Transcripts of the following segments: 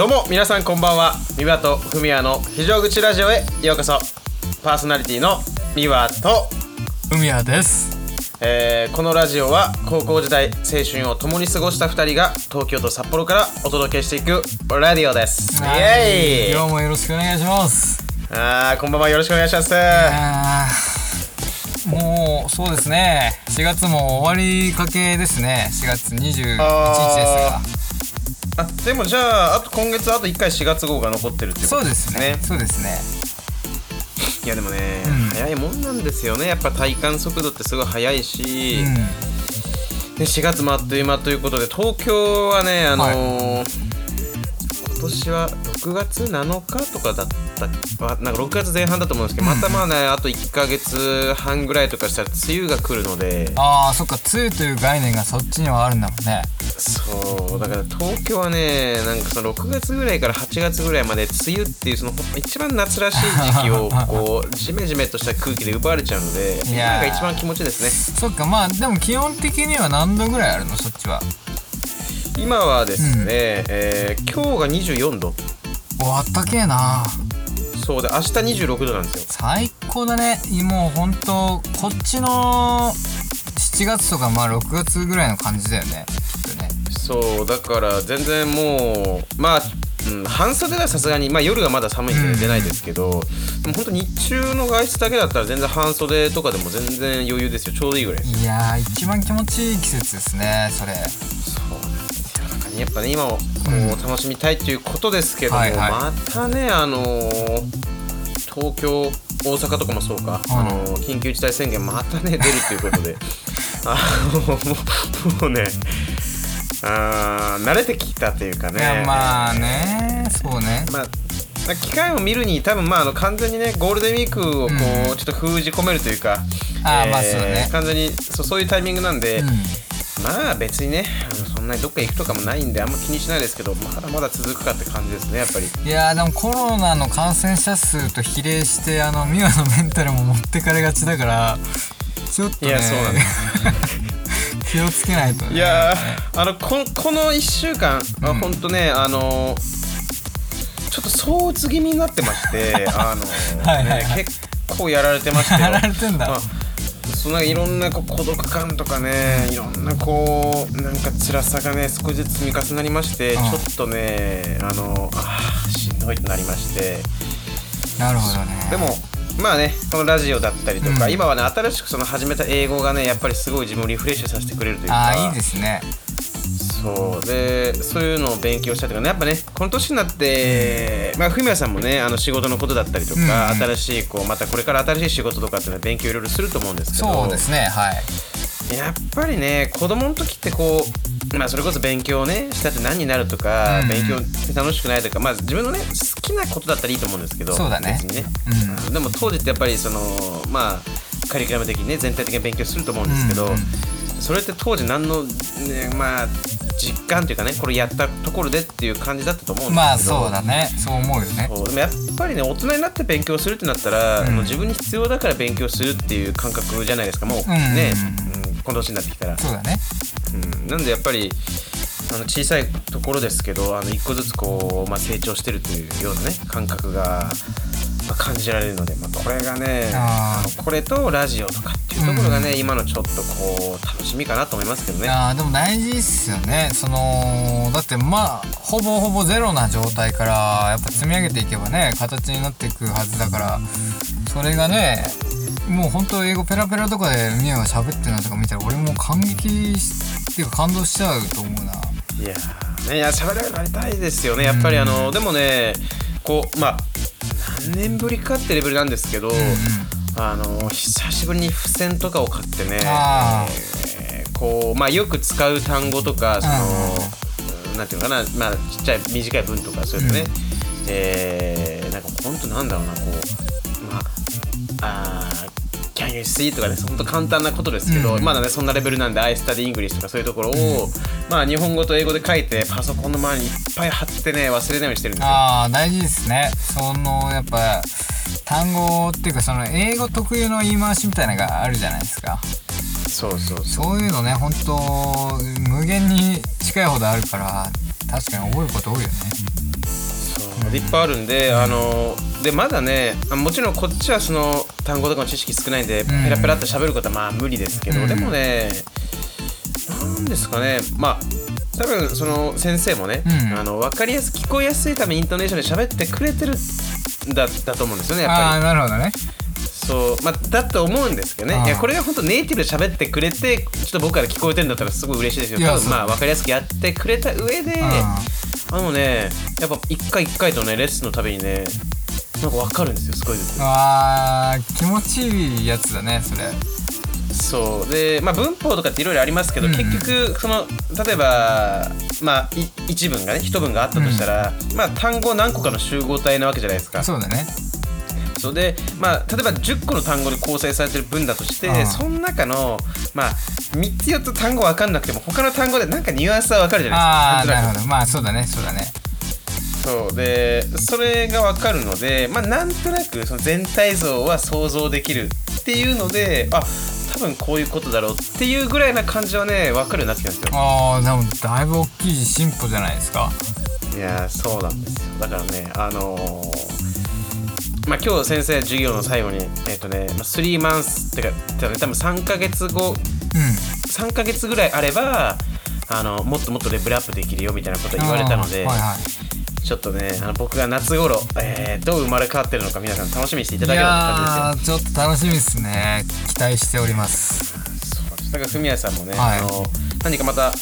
どうも皆さんこんばんは。三輪とふみやの非常口ラジオへようこそ。パーソナリティの三輪と、海谷です。えーこのラジオは高校時代青春を共に過ごした2人が東京と札幌からお届けしていくラディオです。イエーイ。今日もよろしくお願いします。あーこんばんはよろしくお願いします。あーもうそうですね。4月も終わりかけですね。4月21日ですあがあでもじゃああと今月あと1回4月号が残ってるっていうことそうですね。そうですね。いやでもね、うん。早いもんなんですよね。やっぱ体感速度ってすごい速いし、うん。で4月もあっという間ということで東京はねあのー今年は6月7日とかだったあなんか6月前半だと思うんですけど、またまあねあと1ヶ月半ぐらいとかしたら梅雨が来るので。ああそっか梅雨という概念がそっちにはあるんだもんね。そうだから東京はねなんかその6月ぐらいから8月ぐらいまで梅雨っていうその一番夏らしい時期を こうジメジメとした空気で奪われちゃうのでいやー。今が一番気持ちいいですね。そっかまあでも基本的には何度ぐらいあるのそっちは？今はですね、えー今日が24度。おあったけえな。そうで明日26度なんですよ。最高だね。もうほんとこっちの7月とかまあ6月ぐらいの感じだよね。ね。そうだから全然もうまあ、うん、半袖ではさすがに、まあ、夜がまだ寒いんで出ないですけど、でも本当日中の外出だけだったら全然半袖とかでも全然余裕ですよ。ちょうどいいぐらいいやー一番気持ちいい季節ですねそれやっぱね今をこう楽しみたいっていうことですけども、はいはい。またねあのー東京大阪とかもそうか、うん。あのー緊急事態宣言またね出るっていうことで。あのもうもうねあー慣れてきたというかいねやまあねそうね。まあ、機会を見るに多分まああの完全にねゴールデンウィークをこう、うん。ちょっと封じ込めるというかあーまあそうね。完全にそうそういうタイミングなんで、うんまあ別にねあのそんなにどっか行くとかもないんであんま気にしないですけどまだまだ続くかって感じですねやっぱり。いやーでもコロナの感染者数と比例してあのミワのメンタルも持ってかれがちだからちょっとねいやそうなんで 気をつけないとね。いやーあのここの1週間、ん。ほんとねあのちょっと躁うつ気味になってましてあの はいはいはい。ね結構やられてまして。やられてんだ。まあそのいろんなこう孤独感とかねいろんなこうなんか辛さがね少しずつ積み重なりまして、うん。ちょっとねあのあーしんどいとなりまして。なるほどね。でもまあねこのラジオだったりとか、うん。今はね新しくその始めた英語がねやっぱりすごい自分をリフレッシュさせてくれるというか。ああいいですねそうでそういうのを勉強したりとかね。やっぱねこの年になって、まあ文也さんもねあの仕事のことだったりとか、うん。うん新しいこうまたこれから新しい仕事とかっていうのは勉強いろいろすると思うんですけど。そうですねはい。やっぱりね子供の時ってこうまあそれこそ勉強をねしたって何になるとか、うん。勉強って楽しくないとかまあ自分のね好きなことだったらいいと思うんですけどそうだね。別にね、うん。うん。でも当時ってやっぱりそのまあカリキュラム的にね全体的に勉強すると思うんですけど、うんうん。それって当時何の、ね、まあ実感というかねこれやったところでっていう感じだったと思うんですけど。まあそうだね。そう思うよね。でもやっぱりね大人になって勉強するってなったら、うん。もう自分に必要だから勉強するっていう感覚じゃないですか。もううん。ね、うんこの年になってきたら、そうだね。うん、なんでやっぱりあの小さいところですけどあの一個ずつこう、まあ、成長してるというようなね感覚が、まあ、感じられるので、まあ、これがねこれとラジオとかっていうところがね、今のちょっとこう楽しみかなと思いますけどね。あーでも大事っすよね。そのだってまあほぼほぼゼロな状態からやっぱ積み上げていけばね形になっていくはずだからそれがねもう本当英語ペラペラとかでミヤが喋ってるのとか見たら俺も感激しっていうか感動しちゃうと思うな。いやーねいや喋れるようになりたいですよね。やっぱりあの、でもねこうまあ何年ぶりかってレベルなんですけど、うんうん。あの久しぶりに付箋とかを買ってねあえー。こうまあよく使う単語とかその、なんていうのかなまあちっちゃい短い文とかそういうのね、うん。えーなんか本当なんだろうなこうまああー Can you see? とかね本当簡単なことです。けど、うん。まだねそんなレベルなんで I study English とかそういうところを、まあ日本語と英語で書いてパソコンの前にいっぱい貼ってね忘れないようにしてるんですよ。ああ大事ですね。そのやっぱ単語っていうかその英語特有の言い回しみたいなのがあるじゃないですか。そうそうそう。そういうのね本当無限に近いほどあるから確かに覚えること多いよねうんいっぱいあるんで、あのでまだねあもちろんこっちはその単語とかの知識少ないんで、ペラペラって喋ることはまあ無理ですけど、うん。でもねなんですかねまあ多分その先生もね、うん。あの分かりやす聞こえやすいためにイントネーションで喋ってくれてるんだだと思うんですよねやっぱああなるほどね。りそうまあだと思うんですけどねいやこれが本当ネイティブで喋ってくれてちょっと僕から聞こえてるんだったらすごい嬉しいですよ。多分まあ分かりやすくやってくれた上で、あのねやっぱ一回一回とねレッスンのたびにねなんか分かるんですよすごいあー気持ちいいやつだねそれ。そう。でまあ文法とかっていろいろありますけど、うんうん。結局その例えばまあい一文がね一文があったとしたら、まあ単語何個かの集合体なわけじゃないですか。そうだねそうでまあ例えば10個の単語で構成されてる文だとして、うん。その中のまあ3つ4つ単語分かんなくても他の単語でなんかニュアンスは分かるじゃああないですか。んとく。なるほど。まあそうだねそうだね。そうでそれが分かるのでまあなんとなくその全体像は想像できるっていうのであ多分こういうことだろうっていうぐらいな感じはね分かるようになってきたんですよ。ああでもだいぶ大きい進歩じゃないですか。いやーそうなんですよ。だからねあのーまあ今日先生授業の最後にえっ、とね3マンスってか多分3ヶ月後うん。3ヶ月ぐらいあればあのもっともっとレベルアップできるよみたいなこと言われたので、はいはい。ちょっとねあの僕が夏頃、えーどう生まれ変わってるのか皆さん楽しみにしていたいだければって感じですよ。やーちょっと楽しみですね。期待しております。だから文谷さんもね、はい。あの何かまた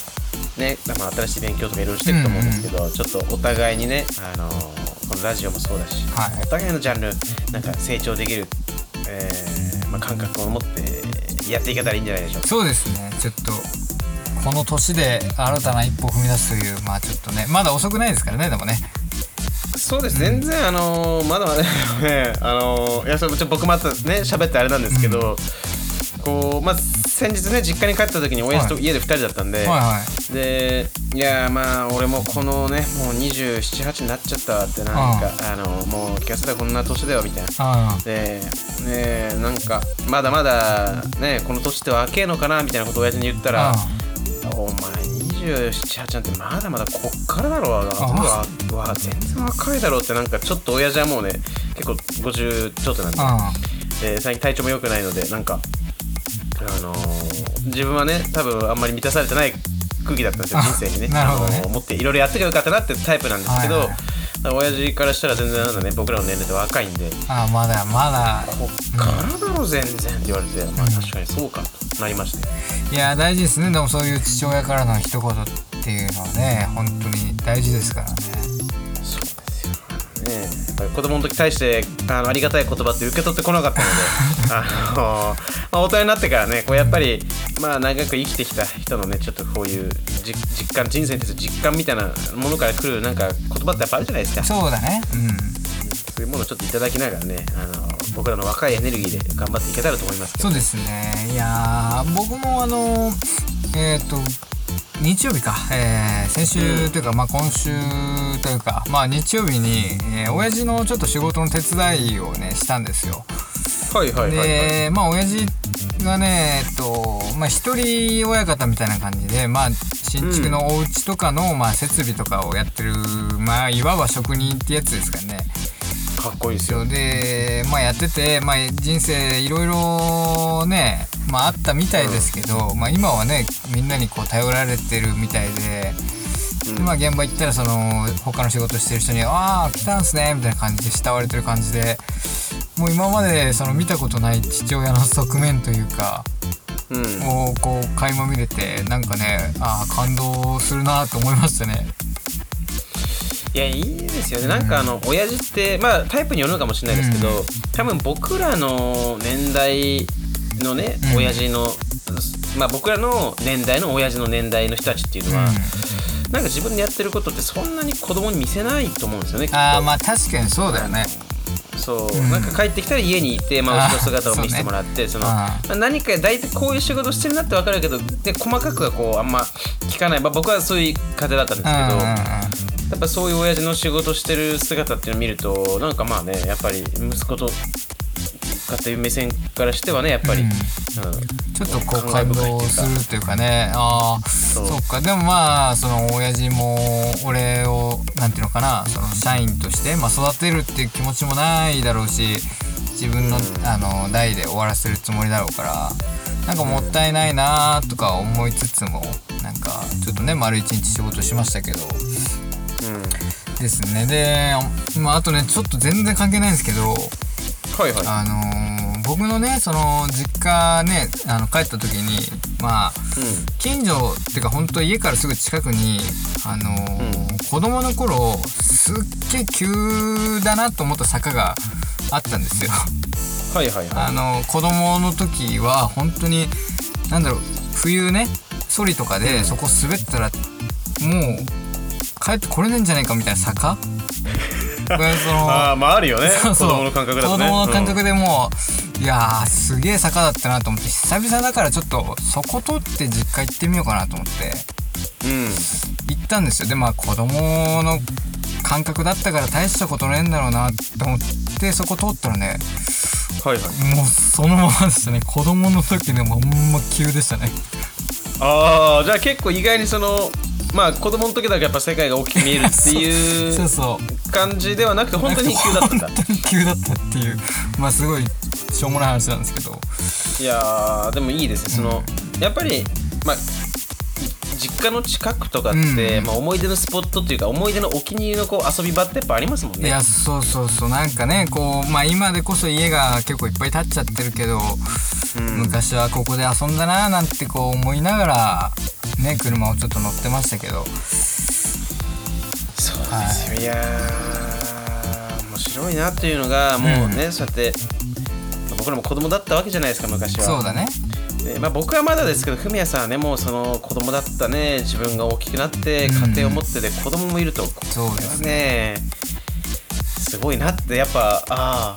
ね、まあ、新しい勉強とかいろいろしていくと思うんですけど、ちょっとお互いにねあのこのラジオもそうだし、はい。お互いのジャンルなんか成長できる、えーまあ、感覚を持ってやっていけたらいいんじゃないでしょうか。そうですね。ちょっとこの年で新たな一歩を踏み出すというまあちょっとねまだ遅くないですからねでもね。そうです、全然あのまだまだねあのいやそれちょ僕またね。喋ってあれなんですけど、こうまあ先日ね実家に帰った時に親父とは家で2人だったんで、はいはい。でいやまあ俺もこのねもう278になっちゃったわってなんかあのもう気が付いたらこんな年だよみたいな。あでねなんかまだまだねこの年って若えのかなみたいなことを親父に言ったらあお前278なんてまだまだこっからだろうわわ全然若いだろうってなんかちょっと親父はもうね結構50ちょっとなんで。あ。で最近体調も良くないのでなんかあのー自分はね多分あんまり満たされてない空気だったんですよあ人生にね。なるほどね。あのー持っていろいろやってけばよかったなってタイプなんですけど、はい。はい親父からしたら全然なんだね僕らの年齢って若いんで。ああまだまだ。こっからだろ全然って言われて、まあ確かにそうかとなりましていや大事ですね。でもそういう父親からの一言っていうのはね本当に大事ですからねね子供の時対してあのありがたい言葉って受け取ってこなかったので あの、まあ、大人になってからねこうやっぱりまあ長く生きてきた人のねちょっとこういうじ実感人生に対する実感みたいなものから来るなんか言葉ってやっぱあるじゃないですか。そそうだね。うん。ういうものをちょっといただきながらねあの僕らの若いエネルギーで頑張っていけたらと思いますそうですね。いやー僕もあのえっ、と日曜日か、えー先週というか、まあ、今週というか、まあ、日曜日に、えー親父のちょっと仕事の手伝いをねしたんですよ。はいはいはいはいでまあ親父がねえっとまあ一人親方みたいな感じでまあ新築のお家とかの、まあ、設備とかをやってるまあいわば職人ってやつですからね。かっこいいですよでまあやってて、まあ、人生いろいろね、まあ、あったみたいですけど、まあ、今はねみんなにこう頼られてるみたいで、うん。まあ、現場行ったらその他の仕事してる人に「ああ来たんすね」みたいな感じで慕われてる感じでもう今までその見たことない父親の側面というかうん。をこう垣間見れてなんかねああ感動するなと思いましたね。いやいいですよね。なんかあの親父ってまあタイプによるのかもしれないですけど、うん。多分僕らの年代のね、うん。親父のまあ僕らの年代の親父の年代の人たちっていうのは、うん。なんか自分でやってることってそんなに子供に見せないと思うんですよねああまあ確かにそうだよね。そう、うん。なんか帰ってきたら家にいて、まあ、あ後ろ姿を見せてもらってそのあまあ何か大体こういう仕事してるなって分かるけどで細かくはこうあんま聞かない、まあ、僕はそういう家庭だったんですけど、やっぱそういう親父の仕事してる姿っていうのを見るとなんかまあねやっぱり息子とかっていう目線からしてはねやっぱり、うん。うん。ちょっとこう感動するっていうかね。ああそっか。でもまあその親父も俺をなんていうのかなその社員として、まあ、育てるっていう気持ちもないだろうし自分の,、うん。あの代で終わらせるつもりだろうからなんかもったいないなとか思いつつもなんかちょっとね丸一日仕事しましたけどうんですね。で、まあ、あとねちょっと全然関係ないんですけどはいはい。あのー僕のねその実家ねあの帰った時にまあ近所っていうか本当家からすぐ近くにあのー子供の頃すっげえ急だなと思った坂があったんですよ。うんはいはい。はあの子供の時は本当になんだろう冬ねソリとかでそこ滑ったらもう帰ってこれないんじゃないかみたいな坂？そいの ああまああるよね。そうそう。子供の感覚だとね。子供の感覚でもう、いやーすげえ坂だったなと思って久々だからちょっとそこ通って実家行ってみようかなと思って。うん、うん行ったんですよ。でまあ子供の感覚だったから大したことねえんだろうなって思ってそこ通ったらねはいはい。もうそのままでしたね。子供の時のまんま急でしたねああじゃあ結構意外にそのまあ子供の時だけやっぱ世界が大きく見えるって そういうそう。感じではなくて本当に急だった。んだ本当に急だったっていうまあすごいしょうもない話なんですけど。いやーでもいいですね。その、やっぱりまあ実家の近くとかって、うん。まあ、思い出のスポットっていうか思い出のお気に入りのこう遊び場ってやっぱありますもんね。いやそうそうそうなんかねこうまあ今でこそ家が結構いっぱい建っちゃってるけど、うん昔はここで遊んだななんてこう思いながらね車をちょっと乗ってましたけど。そうですよ、い、やー面白いなっていうのがもうね、そうやってまあ僕らも子供だったわけじゃないですか昔は。そうだね。でまあ、僕はまだですけどフミヤさんはねもうその子供だったね自分が大きくなってうん。家庭を持ってて子供もいると、こそうでれはねすごいなってやっぱああ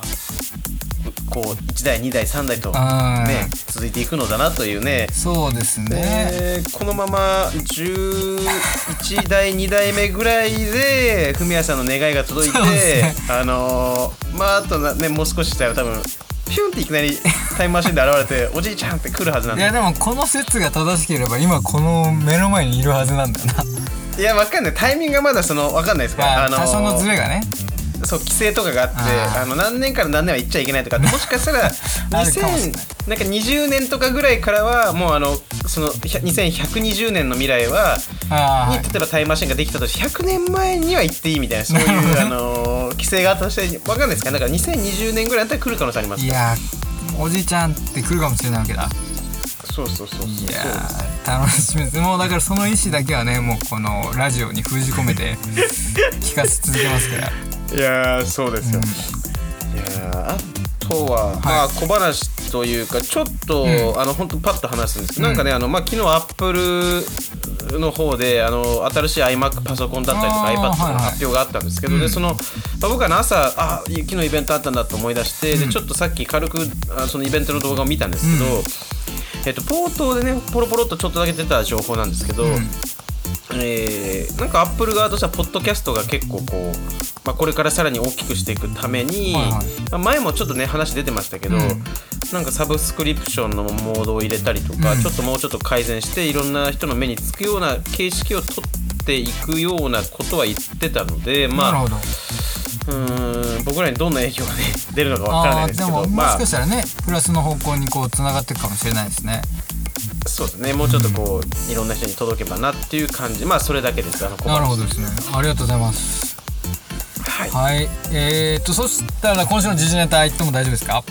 こう1代2代3代とうんね続いていくのだなというね。そうですね。でこのまま11代2代目ぐらいでフミヤさんの願いが届いて、そうですあのーまああとなねもう少ししたら多分ピュンっていきなりタイムマシンで現れておじいちゃんって来るはずなんで。いやでもこの説が正しければ今この目の前にいるはずなんだよな。いやわかんない。タイミングがまだそのわかんないですから、まあ多少のズレがねそう規制とかがあってあの何年から何年は行っちゃいけないとか もしかしたらあるかもしれ2000ない。なんか20年とかぐらいからはもうあのそのひゃ2120年の未来はに例えばタイムマシンができたとして100年前には行っていいみたいなそういうあの規制があったとしてわかんないですか？だから2020年ぐらいだったら来る可能性ありますいやおじいちゃんって来るかもしれないわけだ。そうそうそうそういや楽しみです。もうだからその意思だけはねもうこのラジオに封じ込めて 聞かせ続けますからいやーそうですよ、いやーあとは、まあ小話というかちょっと、うん。あの本当パッと話すんです。けど、うん。なんかねあの、まあ、昨日アップルの方であの新しい iMac パソコンだったりとか iPad のはいはい。発表があったんですけど、うん。でその、まあ、僕はね朝あ昨日イベントあったんだと思い出して、うん。でちょっとさっき軽くあそのイベントの動画を見たんですけど、うん。えっと、ポートでねポロポロっとちょっとだけ出た情報なんですけど、うんえーなんかアップル側としてはポッドキャストが結構こう、まあ、これからさらに大きくしていくために、はいはい。まあ、前もちょっとね話出てましたけど、うん。なんかサブスクリプションのモードを入れたりとか、うん。ちょっともうちょっと改善していろんな人の目につくような形式を取っていくようなことは言ってたのでまあうーん僕らにどんな影響がね出るのかわからないですけあーでももしどまあかしたらねプラスの方向にこうつながっていくかもしれないですねそうですね。もうちょっとこういろんな人に届けばなっていう感じ。まあそれだけです。あのなるほどですね。ありがとうございます。はい、はい。えー、とそしたら今週の時事ネタ言っても大丈夫ですか？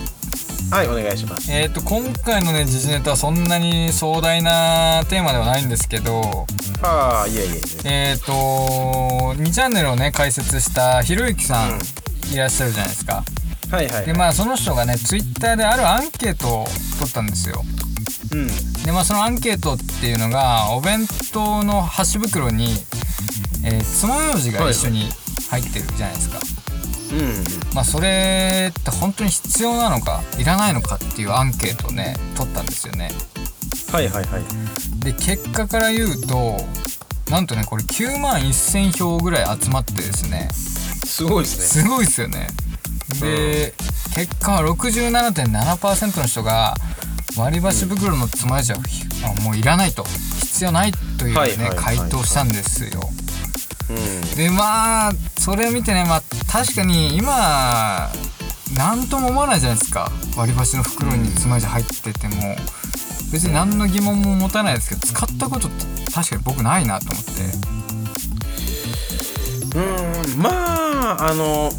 はい、お願いします。えー、と今回のね時事ネタはそんなに壮大なテーマではないんですけどああいえいえいえ。えー、と2チャンネルをね解説したひろゆきさんいらっしゃるじゃないですか。はいはい、はい、でまあその人がねツイッターであるアンケートを取ったんですよ。うんでまあそのアンケートっていうのがお弁当の箸袋に、えー、爪楊枝が一緒に入ってるじゃないですか、うん。まあそれって本当に必要なのかいらないのかっていうアンケートをね取ったんですよね。はいはいはい。で結果から言うとなんとねこれ9万1000票ぐらい集まってですね。すごいですね。すごいですよね。で結果は67.7%の人が割り箸袋のつまようじは、あもういらないと。必要ないというね、はいはい回答したんですよ。うん。でまあそれを見てねまあ確かに今何とも思わないじゃないですか。割り箸の袋につまようじ入ってても。別に何の疑問も持たないですけど使ったことって確かに僕ないなと思って。うんまああの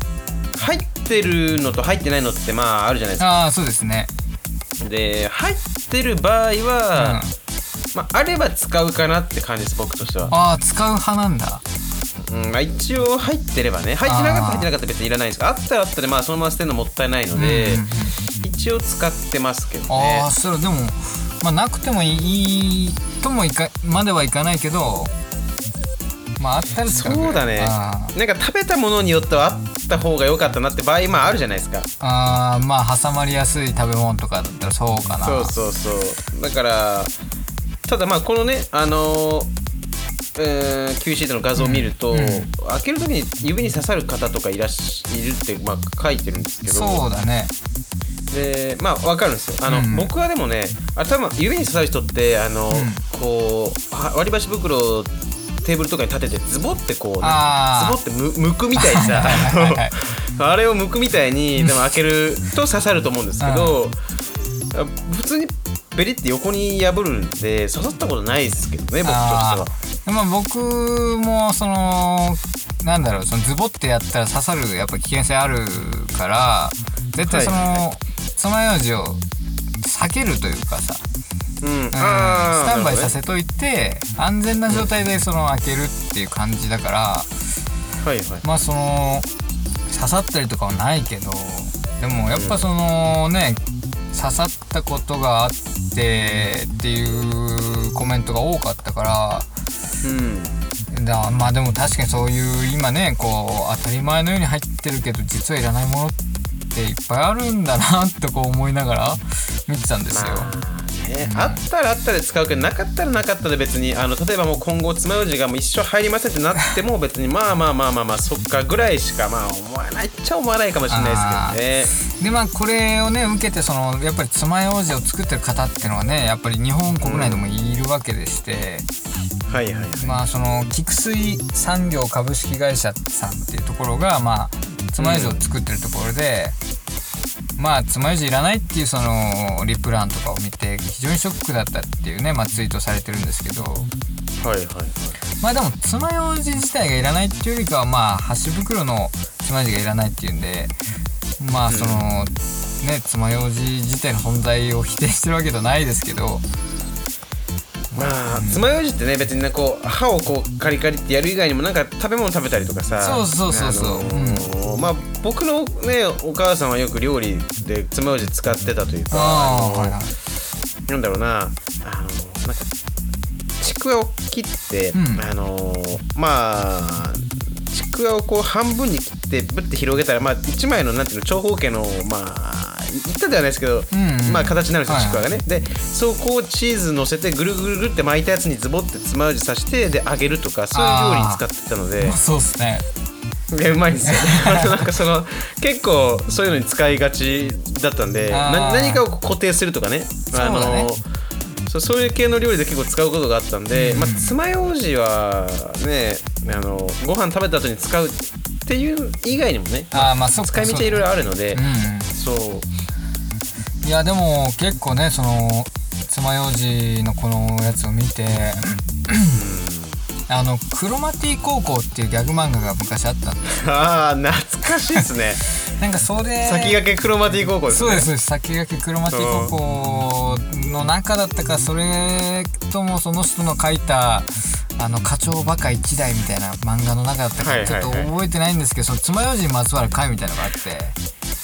入ってるのと入ってないのってまああるじゃないですか。ああそうですねで入ってる場合うん。は、まあ、あれば使うかなって感じです僕としては、ああ使う派なんだ。うんまあ、一応入ってればね。入ってなかったら入ってなかったら別にいらないんですがあったらあったでまあそのまま捨てるのもったいないので、うんうんうん。一応使ってますけどあね。あそれでもまあなくてもいいともいかまではいかないけどまああったら使うぐらいそうだね。なんか食べたものによってはあった方が良かったなって場合まああるじゃないですか。あーまあ挟まりやすい食べ物とかだったらそうかな。そうそうそう。だからただまあこのねあのーえー Q シートの画像を見ると、うん。開ける時に指に刺さる方とかいらっしいるって、まあ、書いてるんですけど。そうだね。でまあ分かるんですよ。あの、うん。僕はでもねあ多分指に刺さる人ってあの、ん。こうは割り箸袋をテーブルとかに立ててズボってこうズボってむむくみたいにさ あれをむくみたいにでも開けると刺さると思うんですけど、あ普通にベリって横に破るんで刺さったことないですけどね僕としては。でまあ僕もそのなんだろうそのズボってやったら刺さるやっぱ危険性あるから絶対その、は爪楊枝を避けるというかさ、うん、うん、スタンバイさせといて安全な状態でその開けるっていう感じだからはいはい。まあその刺さったりとかはないけどでもやっぱそのね刺さったことがあってっていうコメントが多かったからうん。だまあでも確かにそういう今ねこう当たり前のように入ってるけど実はいらないものっていっぱいあるんだなってこう思いながら見てたんですよ。まあねあったらあったで使うけどなかったらなかったで別にあの例えばもう今後爪楊枝がもう一生入りませんってなっても別にまあまあまあまあまあそっかぐらいしかまあ思わないっちゃ思わないかもしれないですけどね。でまあこれをね受けてそのやっぱり爪楊枝を作ってる方っていうのはねやっぱり日本国内でもいるわけでして、はいはいはい。まあその菊水産業株式会社さんっていうところがまあ爪楊枝を作ってるところで、まあ爪楊枝いらないっていうそのリプランとかを見て非常にショックだったっていうね、まあ、ツイートされてるんですけどはいはいはい。まあでも爪楊枝自体がいらないっていうよりかはまあ箸袋の爪楊枝がいらないっていうんでまあその、ね爪楊枝自体の存在を否定してるわけじゃないですけどまあ爪楊枝ってね別にねこう歯をこうカリカリってやる以外にもなんか食べ物食べたりとかさ。そうそうそうそう。あのーまあ僕のねお母さんはよく料理で爪楊枝使ってたというか。ああのーなんだろうな。あのなんかちくわを切って、うん。あのーまあちくわをこう半分に切ってぶって広げたらまあ一枚のなんていうの長方形のまあいったではないですけど、うん。うんまあ形になるんですよ、はいちくわがね。でそこをチーズ乗せてぐるぐるぐるって巻いたやつにズボってつまようじ刺してで揚げるとかそういう料理に使ってたので。まあそうっすね。いやうまいんですよ。あとなんかその結構そういうのに使いがちだったんでな何かを固定するとかね。そうだね。そうそういう系の料理で結構使うことがあったんで、うん。まあ爪楊枝はねあのご飯食べた後に使うっていう以外にもねああまあ使い道はいろいろあるのでうんうん。そういやでも結構ねその爪楊枝のこのやつを見てあのクロマティ高校っていうギャグ漫画が昔あったんでああ懐かしいですね。なんかそれ先駆けクロマティ高校ですね。そうです先駆けクロマティ高校の中だったかそれともその人の書いたあの課長バカ一代みたいな漫画の中だったかちょっと覚えてないんですけどその爪楊枝にまつわる回みたいなのがあって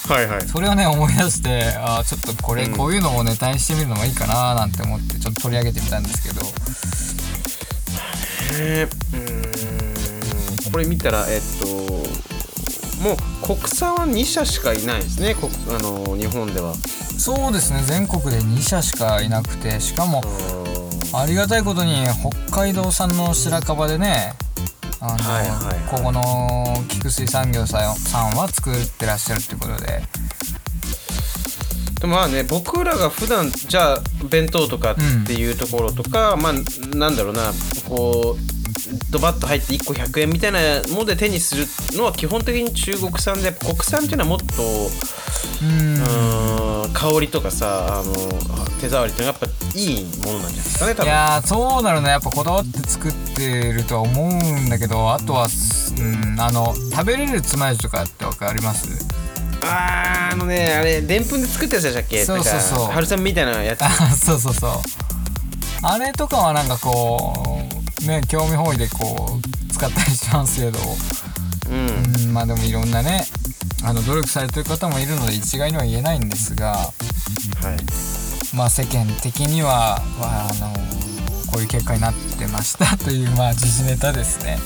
はいはい。それをね思い出してあーちょっとこれ、うん。こういうのもネタにしてみるのもいいかななんて思ってちょっと取り上げてみたんですけど。えーうーんこれ見たらえっともう国産は2社しかいないですね国あの日本では。そうですね全国で2社しかいなくてしかもありがたいことに北海道産の白樺でねあの、はいはいはい。ここの菊水産業さんさんは作ってらっしゃるってことで。でもまあね僕らが普段じゃあ弁当とかっていうところとか、まあなんだろうなこうドバッと入って1個100円みたいなもので手にするのは基本的に中国産で国産っていうのはもっとうんうん香りとかさあの手触りっていうのがやっぱいいものなんじゃないですかね多い分やーそうなるねやっぱこだわって作ってるとは思うんだけどあとは、うん、あの食べれるつまようじとかってわかります？あーあのねあれでんぷんで作ったやつでしたっけそうそうそう。春雨みたいなやつ。あ そうそうそう。あれとかはなんかこうね興味本位でこう使ったりしますけど、うん。うん、まあでもいろんなねあの努力されてる方もいるので一概には言えないんですが。はい。まあ世間的には、まあ、あのこういう結果になってました というまあ時事ネタですね。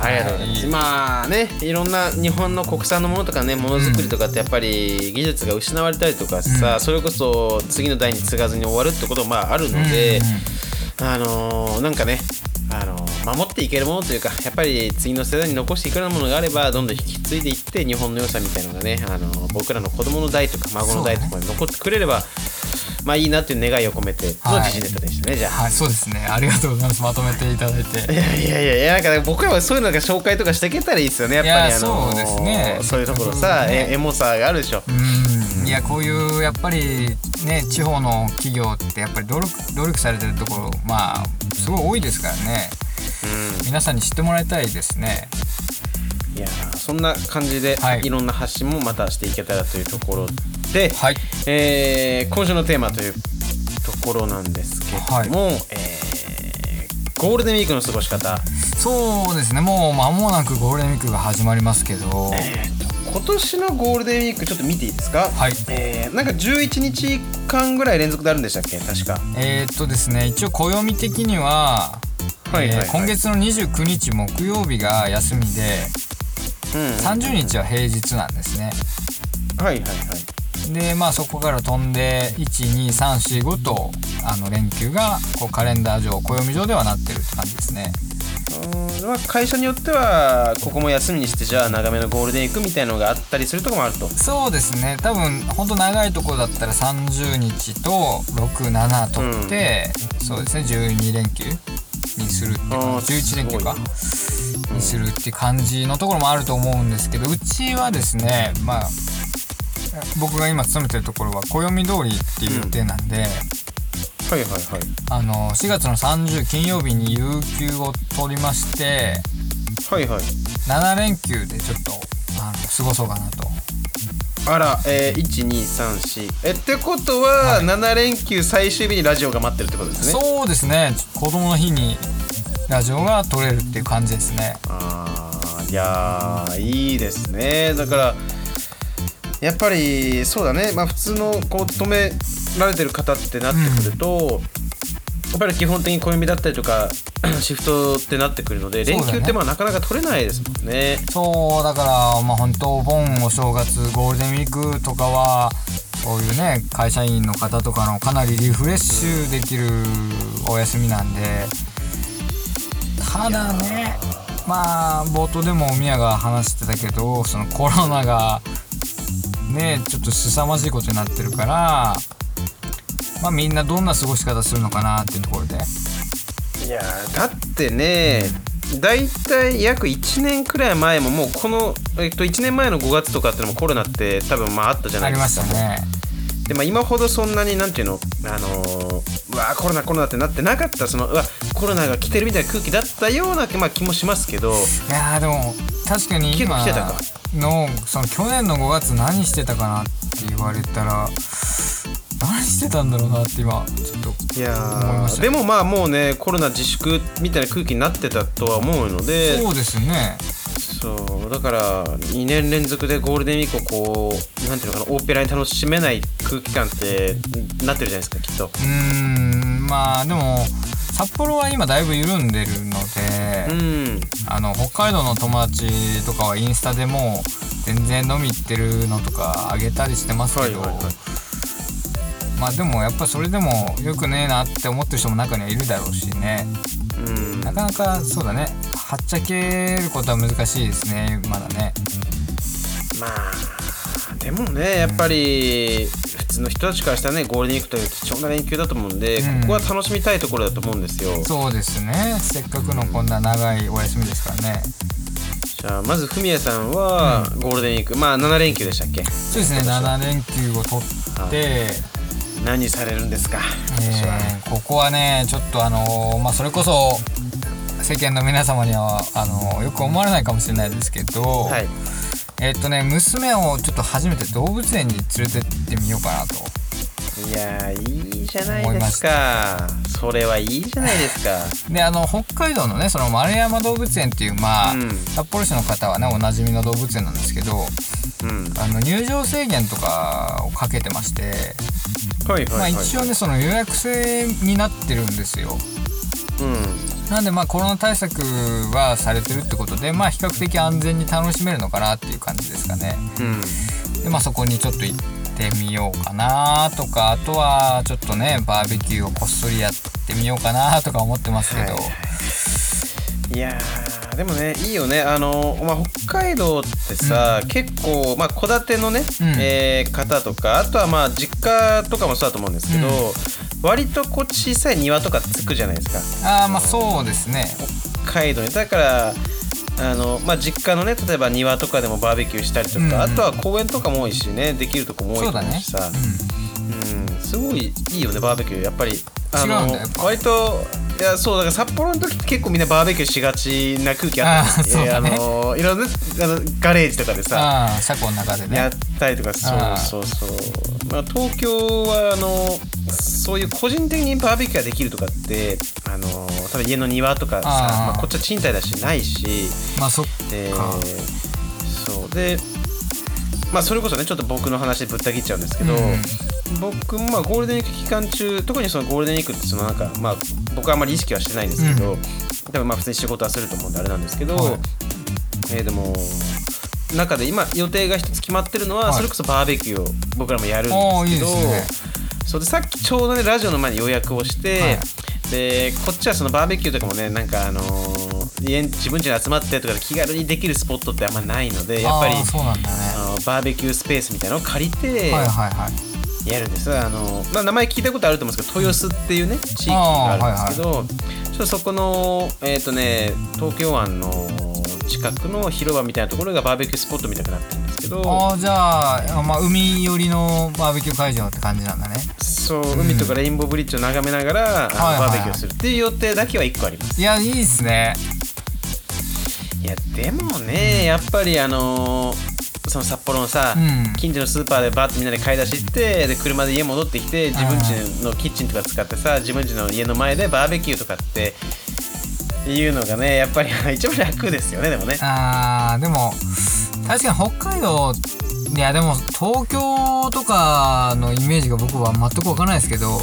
ありがとうございます。はい。まあね、いろんな日本の国産のものとかね、ものづくりとかってやっぱり技術が失われたりとかさ、うん。それこそ次の代に継がずに終わるってこともまああるので、あのーなんかね、あのー守っていけるものというか、やっぱり次の世代に残していくようなものがあれば、どんどん引き継いでいって、日本の良さみたいなのがね、あのー僕らの子供の代とか孫の代とかに残ってくれれば、まあいいなっていう願いを込めてのはい。時事ネタでしたね、じゃあ。はい、そうですね。ありがとうございます。まとめていただいて。いやいやいやいやなんか僕らはそういうのが紹介とかしていけたらいいですよねやっぱりあのーそうですね。そういうところさ、ね。えエモさがあるでしょ。うん、いやこういうやっぱりね地方の企業ってやっぱり努力努力されてるところまあすごい多いですからね。皆さんに知ってもらいたいですねいやーそんな感じで、はい。い、ろんな発信もまたしていけたらというところで、はい。えー今週のテーマというところなんですけども、えーゴールデンウィークの過ごし方、そうですね。もう間もなくゴールデンウィークが始まりますけど。えーと今年のゴールデンウィークちょっと見ていいですか？はい。えーなんか11日間ぐらい連続であるんでしたっけ？確か。えーっとですね一応暦的には、はいはいはい。えー今月の29日木曜日が休みでうん30日は平日なんですね。はいはいはい。でまあそこから飛んで12345とあの連休がこうカレンダー上暦上ではなってるって感じですね。うん。まあ、会社によってはここも休みにしてじゃあ長めのゴールデンウィークみたいのがあったりするとこもあると。そうですね。多分ほんと長いところだったら30日と67取って、そうですね。12連休にするっていうかあー11連休かすにするって感じのところもあると思うんですけどうちはですねまあ僕が今勤めてるところは暦通りっていう予定なんで、はいはいはい。あの4月の30金曜日に有給を取りましてはいはい。7連休でちょっとあの過ごそうかなとあら、えー、1234えってことは、はい。7連休最終日にラジオが待ってるってことですね。そうですね。子供の日にラジオが撮れるっていう感じですね。あーいやーいいですね。だからやっぱりそうだね。まあ普通のこう勤められてる方ってなってくると、やっぱり基本的に暦だったりとか シフトってなってくるので連休ってまあなかなか取れないですもんね。そうだからまあ本当お盆お正月ゴールデンウィークとかはそういうね会社員の方とかのかなりリフレッシュできるお休みなんでただねまあ冒頭でも宮が話してたけどそのコロナがねちょっと凄まじいことになってるからまあみんなどんな過ごし方するのかなっていうところで。いやーだってねだいたい約1年くらい前ももうこの、えっと、1年前の5月とかってのもコロナって多分まああったじゃなありまいですか。したね。で、まあ、今ほどそんなになんていうのあのーうわーコロナコロナってなってなかったそのうわコロナが来てるみたいな空気だったような、まあ、気もしますけど。いやーでも確かに今来てたか。のその去年の5月何してたかなって言われたら何してたんだろうなって今ちょっと思いました。ーでもまあもうねコロナ自粛みたいな空気になってたとは思うのでそうですね。そうだから2年連続でゴールデンウィークをこうなんていうのかな大っぺらに楽しめない空気感ってなってるじゃないですかきっと。うーんまあでも札幌は今だいぶ緩んでるので、うん。あの北海道の友達とかはインスタでも全然飲み行ってるのとかあげたりしてますけど、はいはいはいまあでもやっぱそれでもよくねえなって思ってる人も中にはいるだろうしね。うん。なかなかそうだね。はっちゃけることは難しいですねまだね。まあでもねやっぱり普通の人たちからしたらねゴールデンウィークという貴重な連休だと思うんで、うん。ここは楽しみたいところだと思うんですよ。そうですね。せっかくのこんな長いお休みですからね。じゃあまずフミヤさんはゴールデンウィーク、まあ7連休でしたっけ？そうですね。7連休を取って、何されるんですか？えーここはねちょっとあのーまあそれこそ世間の皆様にはあのーよく思われないかもしれないですけど、はい。えっとね娘をちょっと初めて動物園に連れてってみようかなと。いやーいいじゃないですか。それはいいじゃないですか。であの北海道のねその丸山動物園っていうまあ、うん。札幌市の方はねおなじみの動物園なんですけどうん。あの入場制限とかをかけてまして、はいはいはい、まあ、一応ねその予約制になってるんですよ。うん。なんでまあコロナ対策はされてるってことでまあ比較的安全に楽しめるのかなっていう感じですかね。うん。でまあそこにちょっと行ってみようかなとかあとはちょっとねバーベキューをこっそりやってみようかなとか思ってますけど、はいいやーでもねいいよね。あの、まあ、北海道ってさ、結構まあ戸建てのね、うん。えー方とかあとはまあ実家とかもそうだと思うんですけど、うん。割とこう小さい庭とかつくじゃないですか。ああまあそうですね。北海道に。だからあの、まあ、実家のね例えば庭とかでもバーベキューしたりとか、うん。うんあとは公園とかも多いしねできるとこも多いと思うしさ、ううん、すごいいいよねバーベキュー。やっぱりあ違うんのだやっぱ。割といやそうだから札幌の時って結構みんなバーベキューしがちな空気あったんでね。あのいろんなあのガレージとかでんさ車庫の中でね。やったりとかそうそうそう、まあ、東京はあのそういう個人的にバーベキューができるとかってあの多分家の庭とかさまあ、こっちは賃貸だしないし。まあそっでかそう。でまあそれこそねちょっと僕の話でぶった切っちゃうんですけど、うん。僕もまあゴールデンウィーク期間中特にそのゴールデンウィークってそのなんかまあ僕はあんまり意識はしてないんですけど、う多分まあ普通に仕事はすると思うんであれなんですけど、はい。えーでも中で今予定が一つ決まってるのは、はい。それこそバーベキューを僕らもやるんですけどそうでさっきちょうどねラジオの前に予約をして、はい。でこっちはそのバーベキューとかもねなんかあのー家自分家に集まってとかで気軽にできるスポットってあんまないのでやっぱりあのバーベキュースペースみたいなのを借りてやるんです、あのまあ、名前聞いたことあると思うんですけど豊洲っていうね地域があるんですけど、ちょっとそこのえっ、とね東京湾の近くの広場みたいなところがバーベキュースポットみたいになってるんですけどああじゃあ、まあ、海寄りのバーベキュー会場って感じなんだね。そう海とかレインボーブリッジを眺めながら、あのはいはいバーベキューをするっていう予定だけは1個あります。いやいいっすね。いやでもねやっぱりあのーその札幌のさ、うん。近所のスーパーでバーッとみんなで買い出し行ってで車で家戻ってきて自分家のキッチンとか使ってさ自分家の家の前でバーベキューとかっていうのがねやっぱり 一番楽ですよねでもね。あーでも確かに北海道いやでも東京とかのイメージが僕は全くわからないですけど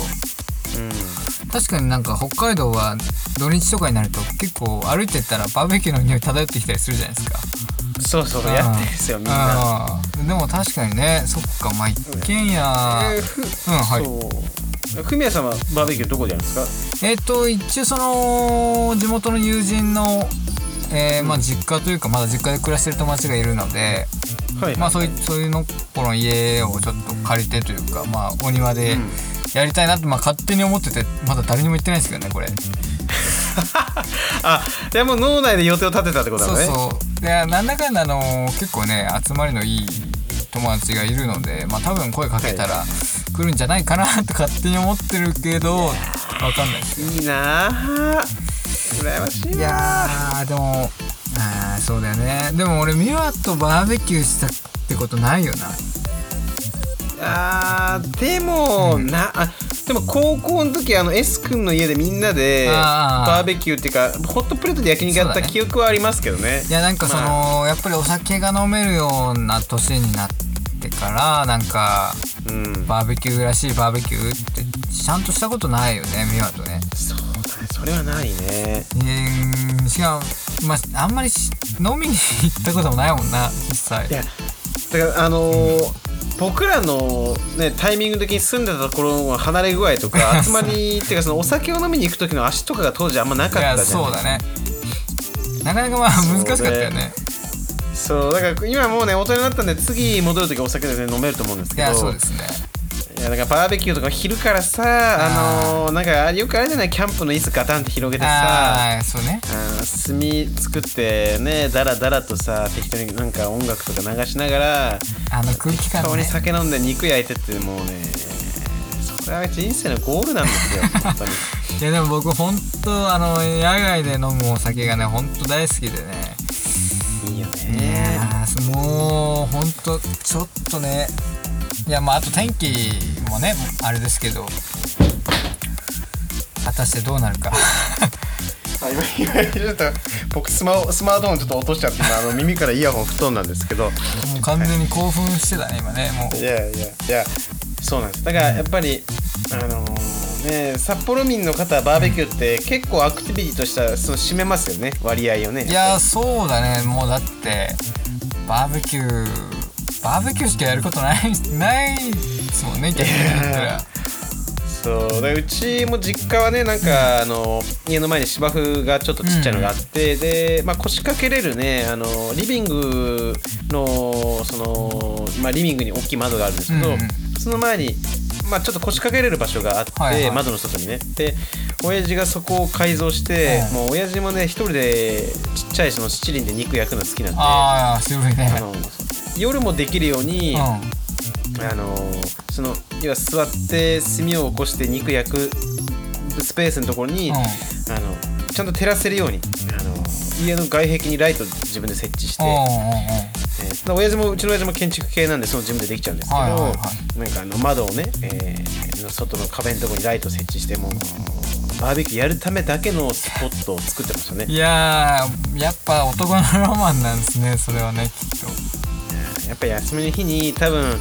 確かになんか北海道は土日とかになると結構歩いてったらバーベキューの匂い漂ってきたりするじゃないですか。うんそうそうやってるんですよみんな。でも確かにね。そっかまあ一軒家。えーふうんはい。そう。ふみやさんはバーベキューどこでやるんですか？えっ、と一応その地元の友人の、えーまあ、実家というかまだ実家で暮らしてる友達がいるので、はい。まあそういうそういうのこの家をちょっと借りてというかまあお庭でうん。やりたいなって、まあ、勝手に思っててまだ誰にも言ってないんですけどねこれ。あでも脳内で予定を立てたってことだね。そうそうでなんだかんだあの結構ね集まりのいい友達がいるのでまあ多分声かけたら来るんじゃないかなと勝手に思ってるけどわかんない。ですいいなあ。羨ましいいなやーでもあーそうだよね。でも俺ミワとバーベキューしたってことないよな。あーでも、うん。なあでも高校の時あの S 君の家でみんなでバーベキューっていうかホットプレートで焼肉やった記憶はありますけどね。いやなんかその、やっぱりお酒が飲めるような年になってからなんかうん。バーベキューらしいバーベキューってちゃんとしたことないよねミワとね。そうだね。それはないね。えー、しかもまああんまりし飲みに行ったこともないもんな実際いやだからあのー僕らの、ね、タイミング的に住んでたところの離れ具合とか 集まりっていうかそのお酒を飲みに行く時の足とかが当時あんまなかったじゃん。そうだね。なかなかまあ難しかったよね。そうだから今もうね大人になったんで次戻る時お酒で、ね、飲めると思うんですいけど。やそうですねいやだからバーベキューとか昼からさあのーなんかよくあれじゃないキャンプの椅子ガタンって広げてさああそうね。炭作ってねだらだらとさ適当になんか音楽とか流しながらあの空気感顔にね酒飲んで肉焼いてってもうねそれは人生のゴールなんですよ本当に。いやでも僕本当あの野外で飲むお酒がね本当大好きでね。いいよいねもう本当ちょっとねいやまああと天気もねあれですけど。果たしてどうなるか。あ今今ちょっと僕スマホスマートフォンちょっと落としちゃって今あの耳からイヤホン吹っ飛んだんですけど。もう完全に興奮してたね今ねもう。いやいやいやそうなんです。だからやっぱりあのーね札幌民の方はバーベキューって結構アクティビティとしてはその占めますよね割合をねいやそうだね。もうだってバーベキューバーベキューしかやることないないですもんね逆に言ったら。そうでうちも実家はねなんか、あの家の前に芝生がちょっとちっちゃいのがあって、で、まあ、腰掛けれるねあのリビングのその、まあ、リビングに大きい窓があるんですけど、うんうん。その前に、まあ、ちょっと腰掛けれる場所があって、はいはい。窓の外にね。で親父がそこを改造して、うん。もう親父もね一人でちっちゃいその七輪で肉焼くの好きなんでああ渋いね。あの夜もできるように、うあのその要は座って炭を起こして肉焼くスペースのところに、んうん。あのちゃんと照らせるようにあの家の外壁にライト自分で設置して、え親父もうちの親父も建築系なんでその自分でできちゃうんですけど、はいはいはなんかあの窓をね、えーの外の壁のところにライト設置してもうバーベキューやるためだけのスポットを作ってましたね。いやーやっぱ男のロマンなんですねそれはねきっとやっぱ休みの日に多分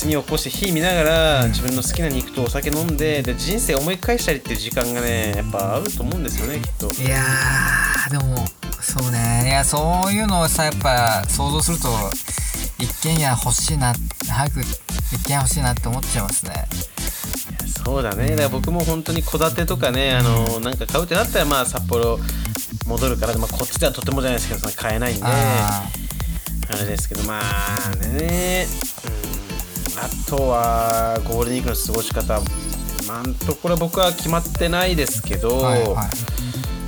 炭を起こして火見ながら、うん。自分の好きな肉とお酒飲んでで人生思い返したりっていう時間がねやっぱあると思うんですよねきっと。いやーでもそうね。いやそういうのをさやっぱ想像すると一軒家欲しいな早く一軒家欲しいなって思っちゃいますね。そうだね。だから僕も本当に戸建てとかねあのなんか買うってなったらまあ札幌戻るから、まあ、こっちではとてもじゃないですけど買えないんでああれですけどまあね。うん。あとはゴールデンウィークの過ごし方今んところ僕は決まってないですけど、ーはいはい。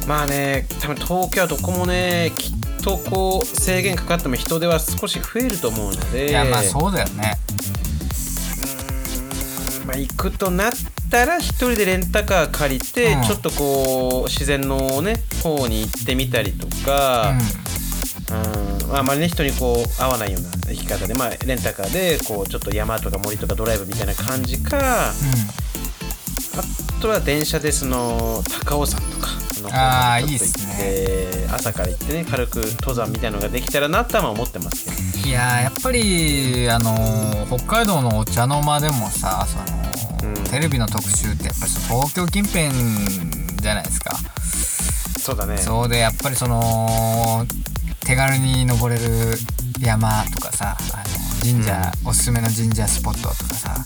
まあね多分東京はどこもねきっとこう制限かかっても人手は少し増えると思うのでいやまあそうだよね。うーん。まあ行くとなったら一人でレンタカー借りて、うん。ちょっとこう自然のね方に行ってみたりとか、うん。まああまりね人にこう合わないような生き方で、まあ、レンタカーでこうちょっと山とか森とかドライブみたいな感じか、あとは電車でその高尾山とかの方にちょっと行って朝から行ってね軽く登山みたいのができたらなとは思ってますけど。うんいやーやっぱりあのー北海道のお茶の間でもさその、うん。テレビの特集ってやっぱり東京近辺じゃないですか。そうだね。そうでやっぱりその手軽に登れる山とかさあの神社、おすすめの神社スポットとかさ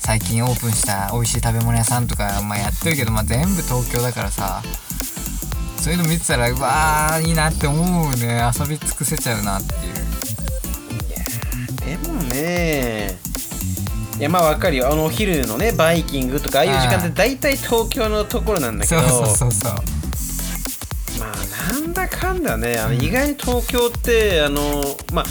最近オープンした美味しい食べ物屋さんとか、まあ、やってるけど、まあ、全部東京だからさそういうの見てたらうわーいいなって思うね。遊び尽くせちゃうなっていう。でもねいやまあわかるよ。あのお昼のねバイキングとかああいう時間って大体東京のところなんだけど。そうそうそうそうまあなんだかんだねあの意外に東京ってあのまあ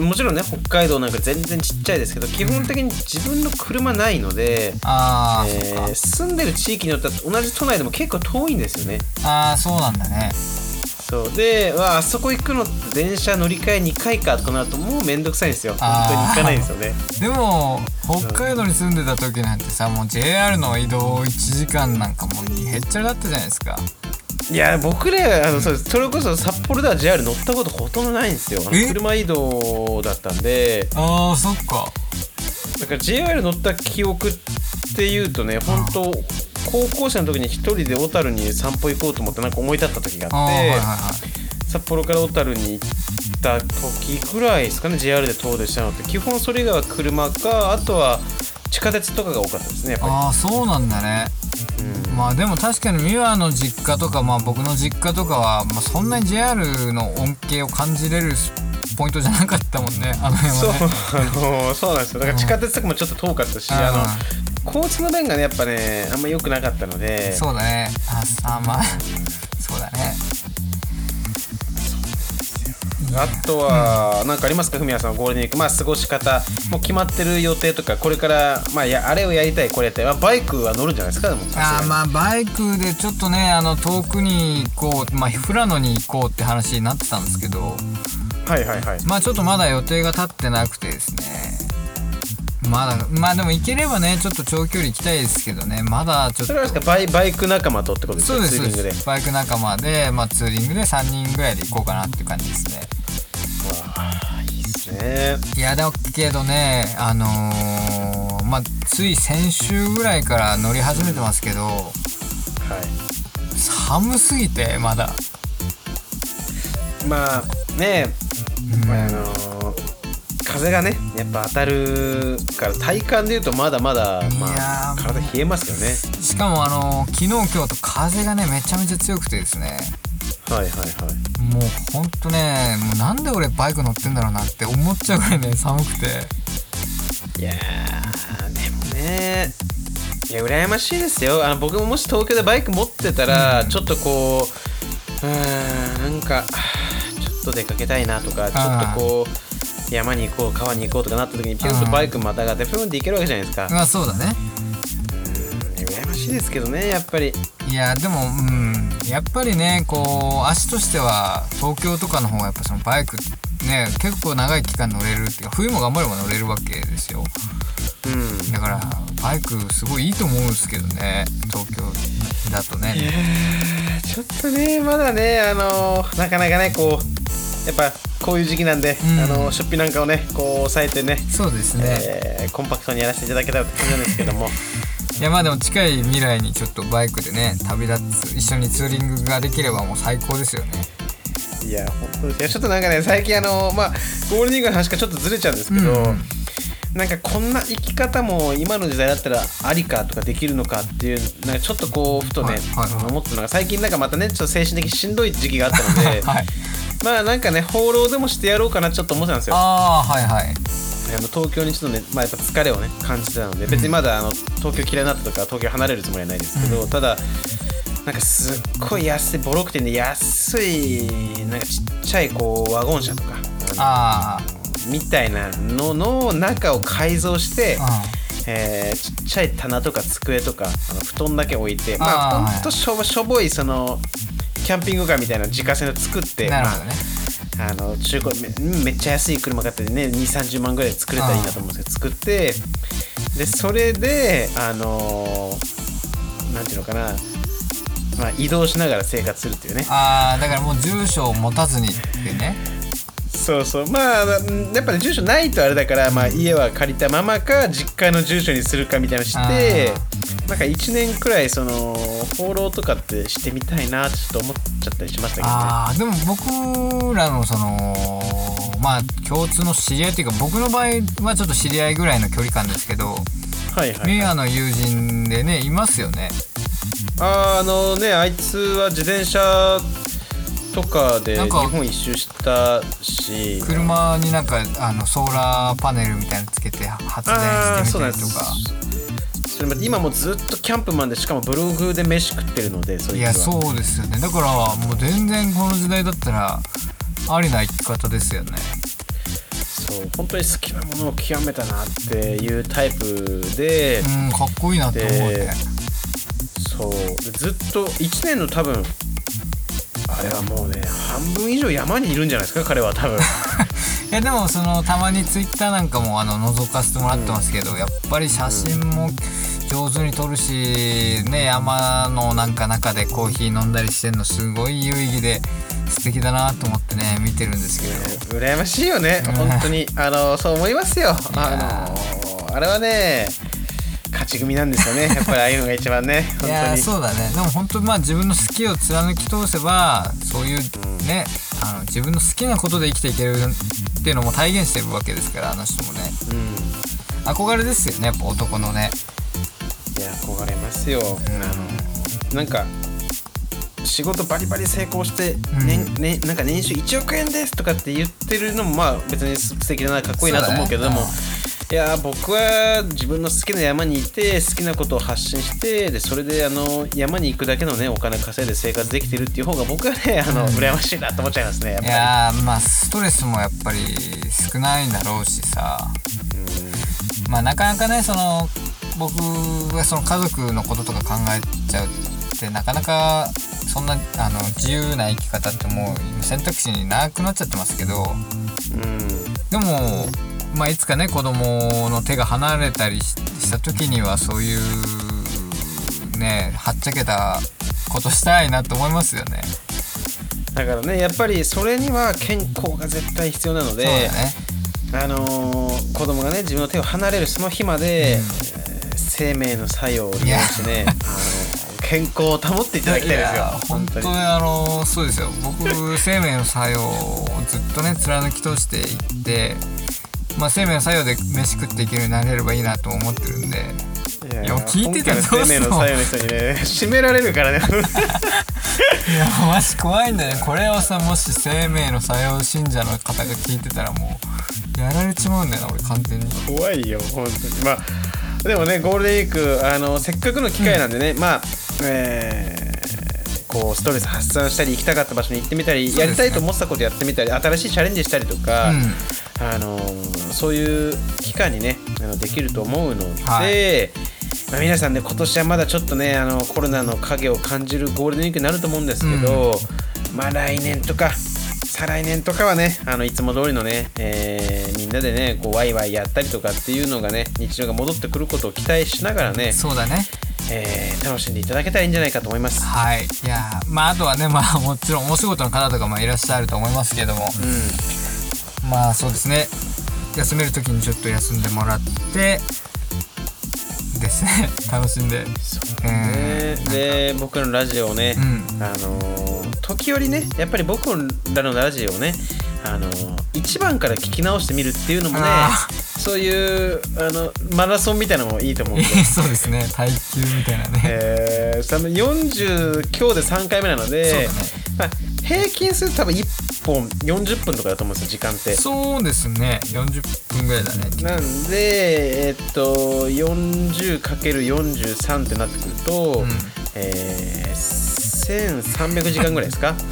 もちろんね北海道なんか全然ちっちゃいですけど基本的に自分の車ないので、あー、えそっか。ー住んでる地域によっては同じ都内でも結構遠いんですよね。ああそうなんだね。そう。でわああそこ行くのって電車乗り換え2回かとかなるともうめんどくさいんですよ。本当に行かないんですよね。でも北海道に住んでた時なんてさもう JR の移動1時間なんかもうへっちゃらだったじゃないですかいや僕ねあのそれこそ札幌では JR 乗ったことほとんどないんですよ。車移動だったんで。あーそっか。だから JR 乗った記憶っていうとね本当高校生の時に一人で小樽に散歩行こうと思ってなんか思い立った時があーあって、はいはいはい。札幌から小樽に行った時ぐらいですかね JR で遠出したのって。基本それ以外は車かあとは地下鉄とかが多かったですねやっぱああそうなんだね。りうん。まあでも確かに美和の実家とか、まあ、僕の実家とかは、まあ、そんなに JR の恩恵を感じれるポイントじゃなかったもんね。あの辺そうはねあのそうなんですよ。だから地下鉄とかもちょっと遠かったし、あの交通の便がねやっぱねあんま良くなかったので。そうだね。あさまあそうだねあとは何かありますか？ふみやさんゴールデンウィークまあ過ごし方。もう決まってる予定とかこれからまあやあれをやりたいこれやりたい、まあ、バイクは乗るんじゃないですか？でもあーまあバイクでちょっとねあの遠くに行こうまあ富良野に行こうって話になってたんですけど。はいはいはい。まあちょっとまだ予定が立ってなくてですね。まだまあでも行ければねちょっと長距離行きたいですけどね。まだちょっと。それはバイバイク仲間とってことですかそうですバイク仲間で、まあ、ツーリングで3人ぐらいで行こうかなっていう感じですねね。いやだけどねあのーまあつい先週ぐらいから乗り始めてますけどはい。寒すぎてまだ。まあねうん。まああのー風がねやっぱ当たるから体感でいうとまだまだ、まいやあ、ー体冷えますよね。しかもあのー昨日今日と風がねめちゃめちゃ強くてですねはいはいはい。もうほんとねもうなんで俺バイク乗ってんだろうなって思っちゃうぐらいね寒くて。いやーでもね。いや羨ましいですよ。あの僕ももし東京でバイク持ってたら、ちょっとこううーんなんかちょっと出かけたいなとかちょっとこう山に行こう川に行こうとかなった時にピュンとバイクまたがってピュンって行けるわけじゃないですか。まあそうだねしいですけどねやっぱり。いやでもうんやっぱりねこう足としては東京とかの方がやっぱそのバイクね結構長い期間乗れるっていうか冬も頑張れば乗れるわけですよ。うん。だからバイクすごいいいと思うんですけどね東京だとね。ちょっとねまだねあのなかなかねこうやっぱこういう時期なんで、うん。あの出費なんかをねこう抑えてねそうですね、えーコンパクトにやらせていただけたらって感じなんですけどもいやまあでも近い未来にちょっとバイクでね旅立つ一緒にツーリングができればもう最高ですよね。いや本当です。いやちょっとなんかね最近あのまあゴールデンウィークの話からちょっとずれちゃうんですけど、うんなんかこんな生き方も今の時代だったらありかとかできるのかっていうなんかちょっとこうふとね、思ったのが最近なんかまたねちょっと精神的にしんどい時期があったので、はい。まあなんかね放浪でもしてやろうかなちょっと思ってたんですよ。ああはいはいあの東京にちょっとね、まあ、やっぱ疲れをね感じてたので別にまだあの東京嫌いになったとか東京離れるつもりはないですけど、うん。ただなんかすっごい安いボロくてね安いなんかちっちゃいこうワゴン車とかあみたいなのの中を改造して、あえーちっちゃい棚とか机とかあの布団だけ置いてまあほんとしょぼしょぼいそのキャンピングカーみたいな自家製の作ってなるほどね。まあ、あの中古めめっちゃ安い車買ってね2 3 0万ぐらい作れたらいいなと思うんですけど作ってでそれであのーていうのかな、まあ、移動しながら生活するっていうね。ああだからもう住所を持たずにってね。そうそう。まあうんやっぱり住所ないとあれだから、まあ、家は借りたままか実家の住所にするかみたいなのしてなんか1年くらいその放浪とかってしてみたいなちょっと思っちゃったりしましたけどね。ああでも僕らのそのまあ共通の知り合いっていうか僕の場合はちょっと知り合いぐらいの距離感ですけどはいはい、はい、の友人でねいますよね。あーあのねあいつは自転車とかで日本一周したし。車になんかあのソーラーパネルみたいなのつけて発電してみたりとか。そ今もうずっとキャンプマンでしかもブログで飯食ってるのでそいやそうですよね。だからもう全然この時代だったらありな生き方ですよね。そう本当に好きなものを極めたなっていうタイプで、うんかっこいいなって思うね。でそうでずっと1年の多分あれはもうね半分以上山にいるんじゃないですか彼は多分。いやでもそのたまにツイッターなんかもあの覗かせてもらってますけど、やっぱり写真も上手に撮るしね山のなんか中でコーヒー飲んだりしてんのすごい有意義で素敵だなと思ってね見てるんですけど。羨ましいよねうん本当に。あのそう思いますよ。あのあれはね勝ち組なんですよね。やっぱりああいうのが一番ね本当に。そうだね。でも本当まあ自分の好きを貫き通せばそういうね、あの自分の好きなことで生きていけるっていうのも体現してるわけですからあの人もね。うん。憧れですよねやっぱ男のね。いや憧れますよ、あのなんか仕事バリバリ成功して、年ねなんか年収1億円ですとかって言ってるのもまあ別に素敵だなかっこいいなと思うけどねも、いや僕は自分の好きな山にいて好きなことを発信してでそれであの山に行くだけのねお金稼いで生活できてるっていう方が僕はねあの、羨ましいなと思っちゃいますねいり。やーまあストレスもやっぱり少ないんだろうしさ。まあなかなかねその僕がその家族のこととか考えちゃうってなかなかそんなあの自由な生き方ってもう選択肢になくなっちゃってますけど。うん。でも、まあ、いつかね子供の手が離れたりしした時にはそういうねはっちゃけたことしたいなと思いますよね。だからねやっぱりそれには健康が絶対必要なので、ね。あのー子供がね自分の手を離れるその日まで、えー生命の作用を利用してね、あのー健康を保っていただきたいですよ。本当に。あのそうですよ。僕生命の作用をずっとね貫き通していってまあ生命の作用で飯食っていけるようになれればいいなと思ってるんで。いや聞いてたら生命の作用の人にね締められるからね いやマジ怖いんだよね。これをさもし生命の作用信者の方が聞いてたらもうやられちまうんだよな俺完全に。怖いよ本当に。まあでもねゴールデンウィークあのせっかくの機会なんでね、まあえーこうストレス発散したり行きたかった場所に行ってみたり、やりたいと思ってたことやってみたり新しいチャレンジしたりとか、うんあのそういう期間にねあのできると思うので、はい。まあ、皆さんね今年はまだちょっとねあのコロナの影を感じるゴールデンウィークになると思うんですけど、まあ来年とか再来年とかはねあのいつも通りのね、えーみんなでねこうワイワイやったりとかっていうのがね日常が戻ってくることを期待しながらね、そうだね。えー楽しんでいただけたらいいんじゃないかと思います。はい。いやまああとはねまあもちろんお仕事の方とかもいらっしゃると思いますけども。うんまあそうですね。休める時にちょっと休んでもらってですね。楽しんで。ね、で僕らのラジオをね、うん。あのー時折ねやっぱり僕らのラジオをね、あのー一番から聞き直してみるっていうのもねあそういうあのマラソンみたいなのもいいと思うんで、そうですね。耐久みたいなね。えー、多分40今日で3回目なので、ね。まあ、平均すると多分1本40分とかだと思うんですよ時間って。そうですね。40分ぐらいだね。なんで、えっと、40×43 ってなってくると、ん。えー、1300時間ぐらいですか？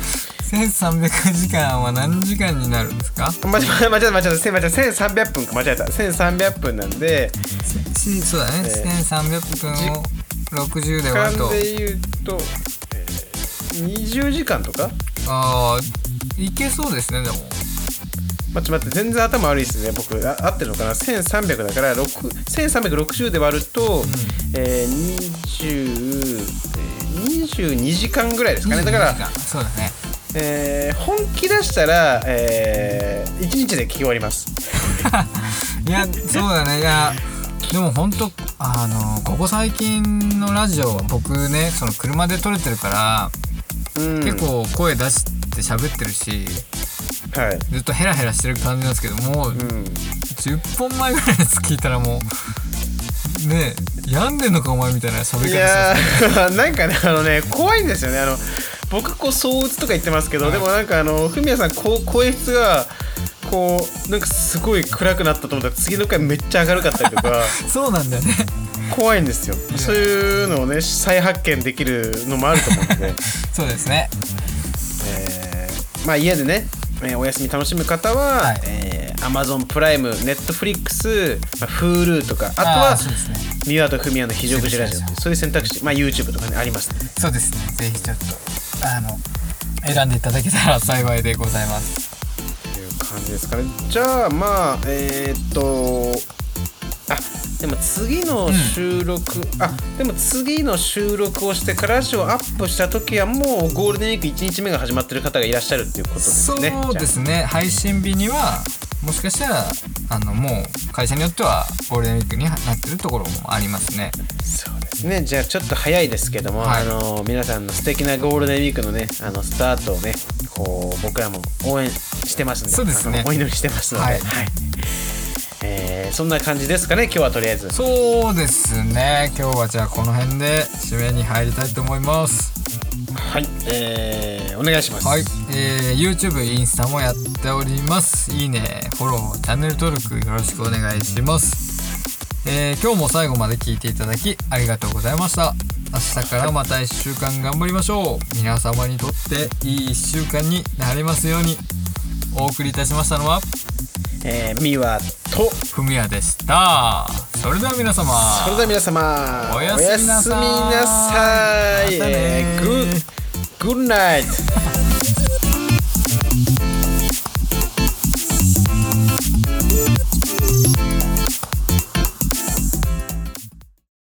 1300時間は何時間になるんですか？間違えた間違えた間違えた間違えた。1300分か間違えた。1300分なんでしそうだね、え1300分を60で時割ると。間で言うと、えー、20時間とか？ああいけそうですねでも。まあ、ちょっと待って全然頭悪いですね僕。あ合ってるのかな？1300だから6 1360で割ると、えー、20えー22時間ぐらいですかね。だから22時間。そうだね。えー本気出したら、えー、1日で聞き終わります。いやそうだね。いやでも本当あのここ最近のラジオ僕ねその車で撮れてるから、うん、結構声出して喋ってるしはい。ずっとヘラヘラしてる感じなんですけどもううん、10本前ぐらいのやつ聞いたらもうねえ病んでんのかお前みたいな喋りい方やして なんかねあのね怖いんですよね。あの僕こう相打つとか言ってますけど、はい。でもなんかあのフミヤさんこう声質がこうなんかすごい暗くなったと思ったら次の回めっちゃ明るかったりとか。そうなんだよね怖いんですよ。やそういうのをね再発見できるのもあると思うので、そうですね。えーまあ家でね、えーお休み楽しむ方は、はい。えー Amazon プライム Netflix、まあ、Hulu とかあとあはーそうですね。ミワとフミヤの非常口ラジオ。そういう選択肢、まあ、YouTube とかねありますね。そうですね。ぜひちょっとあの選んでいただけたら幸いでございます。っていう感じですかね。じゃあまあえーっとあでも次の収録、あでも次の収録をしてからラジオアップした時はもうゴールデンウィーク1日目が始まってる方がいらっしゃるっていうことですね。そうですね。配信日にはもしかしたらあのもう会社によってはゴールデンウィークになってるところもありますね。そうですね。じゃあちょっと早いですけども、はい。あの皆さんの素敵なゴールデンウィークのねあのスタートをねこう僕らも応援してますんでそうですね。お祈りしてますので、はいえーそんな感じですかね今日はとりあえず。そうですね。今日はじゃあこの辺で締めに入りたいと思います。はい。えーお願いします。はい、えー、YouTube、インスタもやっております。いいねフォローチャンネル登録よろしくお願いします。えー今日も最後まで聞いていただきありがとうございました。明日からまた1週間頑張りましょう。皆様にとっていい1週間になりますように。お送りいたしましたのはえー、ミワとふみやでした。それでは皆様。それでは皆様。おやすみなさい。まグッグッナイト